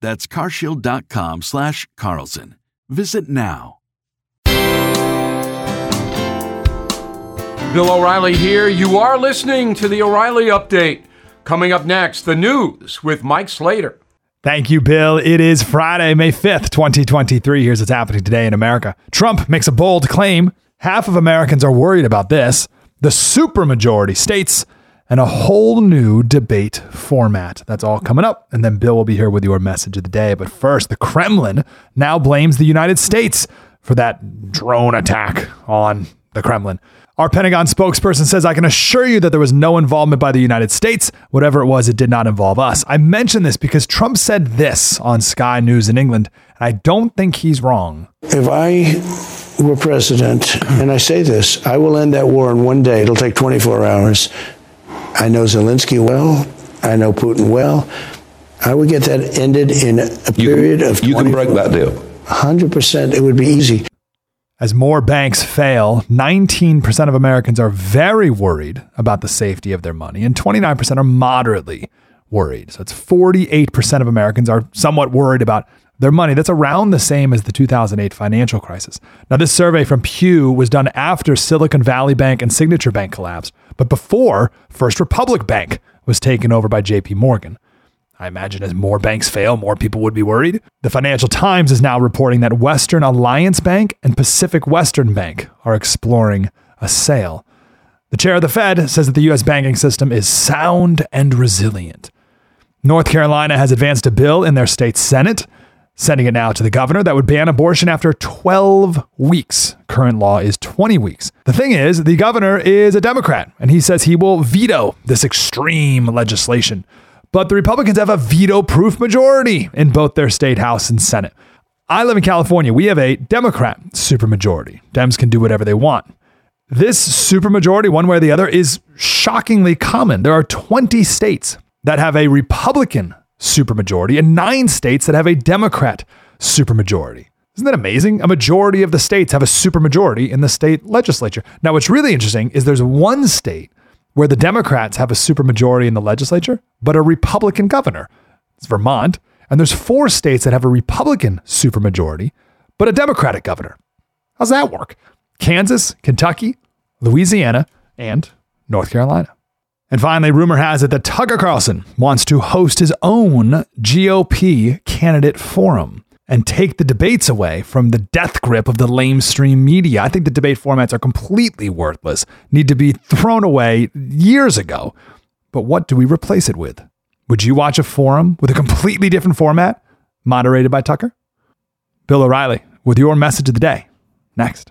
That's carshield.com slash Carlson. Visit now. Bill O'Reilly here. You are listening to the O'Reilly Update. Coming up next, the news with Mike Slater. Thank you, Bill. It is Friday, May 5th, 2023. Here's what's happening today in America. Trump makes a bold claim. Half of Americans are worried about this. The supermajority states and a whole new debate format. That's all coming up. And then Bill will be here with your message of the day. But first, the Kremlin now blames the United States for that drone attack on the Kremlin. Our Pentagon spokesperson says, I can assure you that there was no involvement by the United States. Whatever it was, it did not involve us. I mention this because Trump said this on Sky News in England, and I don't think he's wrong. If I were president, and I say this, I will end that war in one day. It'll take 24 hours. I know Zelensky well. I know Putin well. I would get that ended in a period you of. You can break that deal. 100%. It would be easy. As more banks fail, 19% of Americans are very worried about the safety of their money, and 29% are moderately worried. So it's 48% of Americans are somewhat worried about their money. That's around the same as the 2008 financial crisis. Now, this survey from Pew was done after Silicon Valley Bank and Signature Bank collapsed, but before First Republic Bank was taken over by JP Morgan. I imagine as more banks fail, more people would be worried. The Financial Times is now reporting that Western Alliance Bank and Pacific Western Bank are exploring a sale. The chair of the Fed says that the U.S. banking system is sound and resilient. North Carolina has advanced a bill in their state Senate, sending it now to the governor that would ban abortion after 12 weeks. Current law is 20 weeks. The thing is, the governor is a Democrat, and he says he will veto this extreme legislation. But the Republicans have a veto proof majority in both their state House and Senate. I live in California. We have a Democrat supermajority. Dems can do whatever they want. This supermajority, one way or the other, is shockingly common. There are 20 states that have a Republican supermajority and nine states that have a Democrat supermajority. Isn't that amazing? A majority of the states have a supermajority in the state legislature. Now, what's really interesting is there's one state where the Democrats have a supermajority in the legislature, but a Republican governor. It's Vermont. And there's four states that have a Republican supermajority, but a Democratic governor. How's that work? Kansas, Kentucky, Louisiana, and North Carolina. And finally, rumor has it that Tucker Carlson wants to host his own GOP candidate forum and take the debates away from the death grip of the lamestream media. I think the debate formats are completely worthless, need to be thrown away years ago. But what do we replace it with? Would you watch a forum with a completely different format, moderated by Tucker? Bill O'Reilly with your message of the day. Next.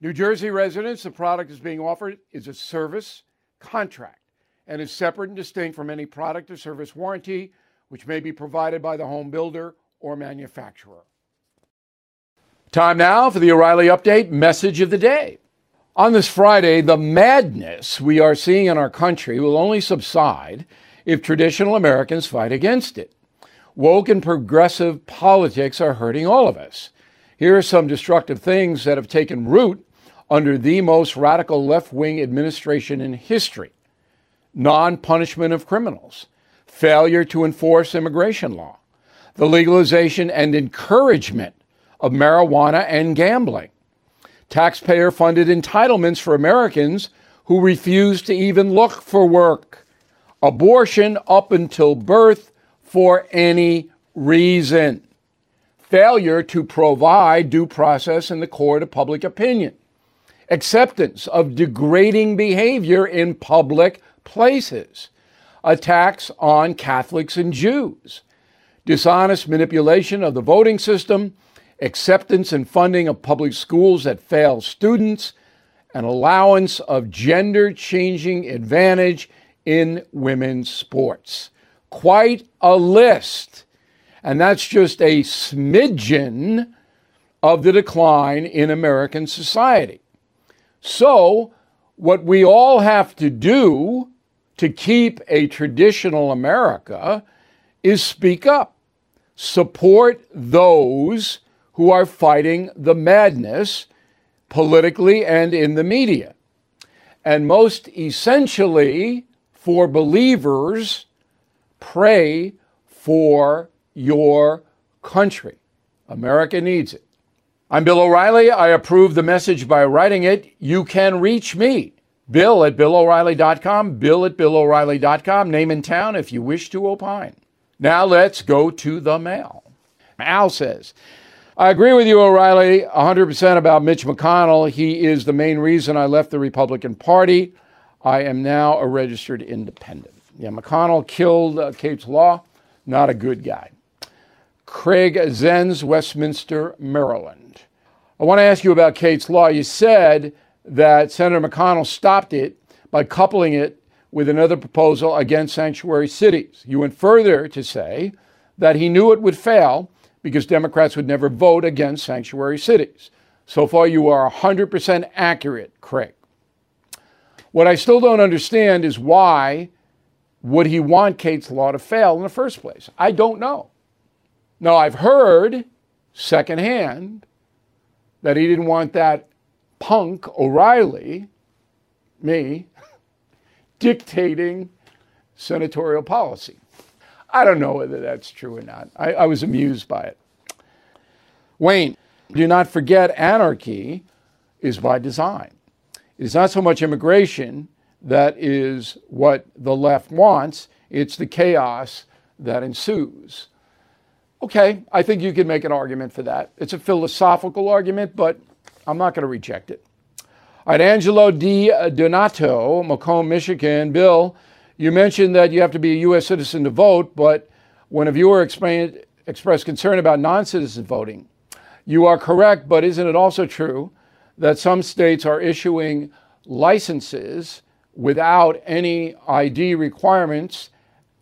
New Jersey residents, the product is being offered is a service contract and is separate and distinct from any product or service warranty which may be provided by the home builder or manufacturer. Time now for the O'Reilly Update message of the day. On this Friday, the madness we are seeing in our country will only subside if traditional Americans fight against it. Woke and progressive politics are hurting all of us. Here are some destructive things that have taken root under the most radical left wing administration in history. Non punishment of criminals, failure to enforce immigration law, the legalization and encouragement of marijuana and gambling, taxpayer funded entitlements for Americans who refuse to even look for work, abortion up until birth for any reason, failure to provide due process in the court of public opinion, acceptance of degrading behavior in public places, attacks on Catholics and Jews, dishonest manipulation of the voting system, acceptance and funding of public schools that fail students, and allowance of gender changing advantage in women's sports. Quite a list. And that's just a smidgen of the decline in American society. So, what we all have to do to keep a traditional America is speak up, support those who are fighting the madness politically and in the media. And most essentially, for believers, pray for your country. America needs it. I'm Bill O'Reilly. I approve the message by writing it. You can reach me, Bill at BillO'Reilly.com, Bill at BillO'Reilly.com, name and town if you wish to opine. Now let's go to the mail. Al says, I agree with you, O'Reilly, 100% about Mitch McConnell. He is the main reason I left the Republican Party. I am now a registered independent. Yeah, McConnell killed uh, Law. Not a good guy. Craig Zenz, Westminster, Maryland. I want to ask you about Kate's Law. You said that Senator McConnell stopped it by coupling it with another proposal against sanctuary cities. You went further to say that he knew it would fail because Democrats would never vote against sanctuary cities. So far, you are 100% accurate, Craig. What I still don't understand is why would he want Kate's law to fail in the first place? I don't know. Now, I've heard secondhand that he didn't want that punk O'Reilly, me, dictating senatorial policy. I don't know whether that's true or not. I, I was amused by it. Wayne, do not forget anarchy is by design. It is not so much immigration that is what the left wants, it's the chaos that ensues. Okay, I think you can make an argument for that. It's a philosophical argument, but I'm not going to reject it. All right, Angelo Di uh, Donato, Macomb, Michigan. Bill, you mentioned that you have to be a U.S. citizen to vote, but when a viewer explained, expressed concern about non citizen voting, you are correct, but isn't it also true that some states are issuing licenses without any ID requirements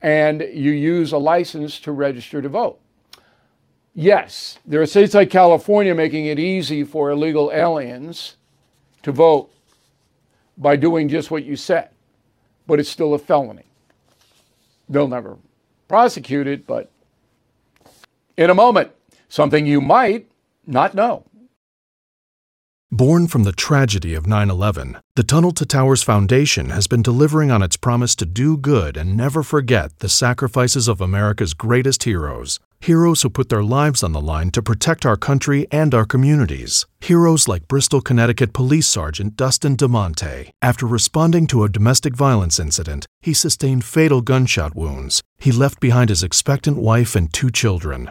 and you use a license to register to vote? Yes, there are states like California making it easy for illegal aliens to vote by doing just what you said but it's still a felony. They'll never prosecute it, but in a moment, something you might not know. Born from the tragedy of 9 11, the Tunnel to Towers Foundation has been delivering on its promise to do good and never forget the sacrifices of America's greatest heroes. Heroes who put their lives on the line to protect our country and our communities. Heroes like Bristol, Connecticut Police Sergeant Dustin DeMonte. After responding to a domestic violence incident, he sustained fatal gunshot wounds. He left behind his expectant wife and two children.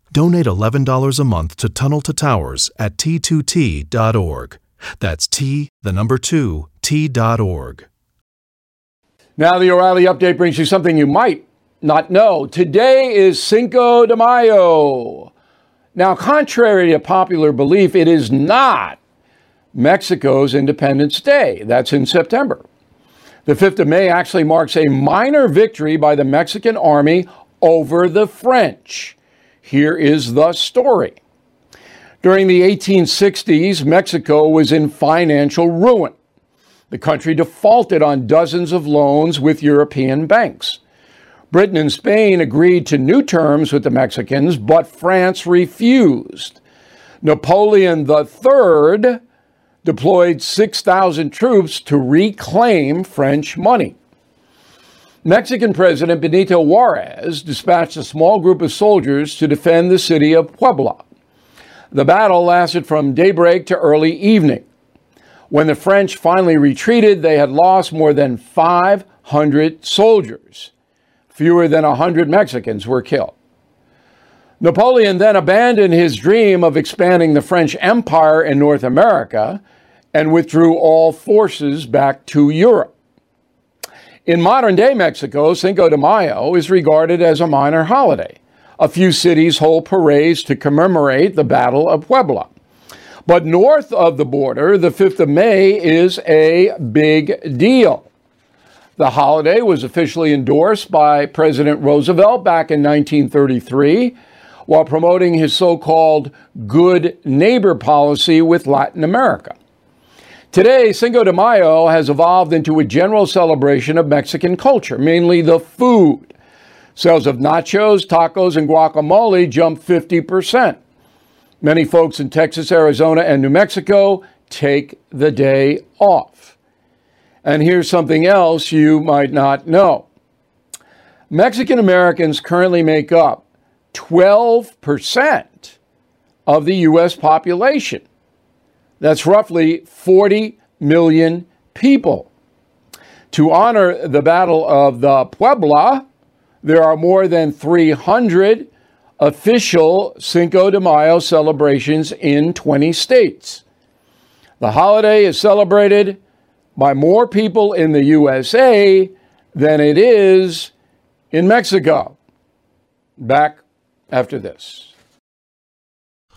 Donate $11 a month to Tunnel to Towers at t2t.org. That's T, the number 2, T.org. Now, the O'Reilly update brings you something you might not know. Today is Cinco de Mayo. Now, contrary to popular belief, it is not Mexico's Independence Day. That's in September. The 5th of May actually marks a minor victory by the Mexican army over the French. Here is the story. During the 1860s, Mexico was in financial ruin. The country defaulted on dozens of loans with European banks. Britain and Spain agreed to new terms with the Mexicans, but France refused. Napoleon III deployed 6,000 troops to reclaim French money. Mexican President Benito Juarez dispatched a small group of soldiers to defend the city of Puebla. The battle lasted from daybreak to early evening. When the French finally retreated, they had lost more than 500 soldiers. Fewer than 100 Mexicans were killed. Napoleon then abandoned his dream of expanding the French Empire in North America and withdrew all forces back to Europe. In modern day Mexico, Cinco de Mayo is regarded as a minor holiday. A few cities hold parades to commemorate the Battle of Puebla. But north of the border, the 5th of May is a big deal. The holiday was officially endorsed by President Roosevelt back in 1933 while promoting his so called good neighbor policy with Latin America. Today, Cinco de Mayo has evolved into a general celebration of Mexican culture, mainly the food. Sales of nachos, tacos, and guacamole jumped 50%. Many folks in Texas, Arizona, and New Mexico take the day off. And here's something else you might not know Mexican Americans currently make up 12% of the U.S. population. That's roughly 40 million people. To honor the Battle of the Puebla, there are more than 300 official Cinco de Mayo celebrations in 20 states. The holiday is celebrated by more people in the USA than it is in Mexico. Back after this.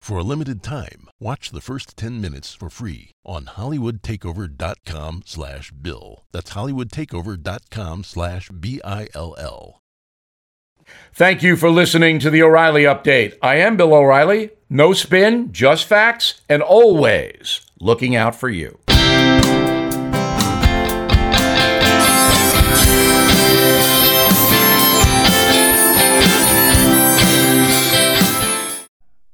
For a limited time, watch the first 10 minutes for free on hollywoodtakeover.com slash bill. That's hollywoodtakeover.com slash B-I-L-L. Thank you for listening to the O'Reilly Update. I am Bill O'Reilly. No spin, just facts, and always looking out for you.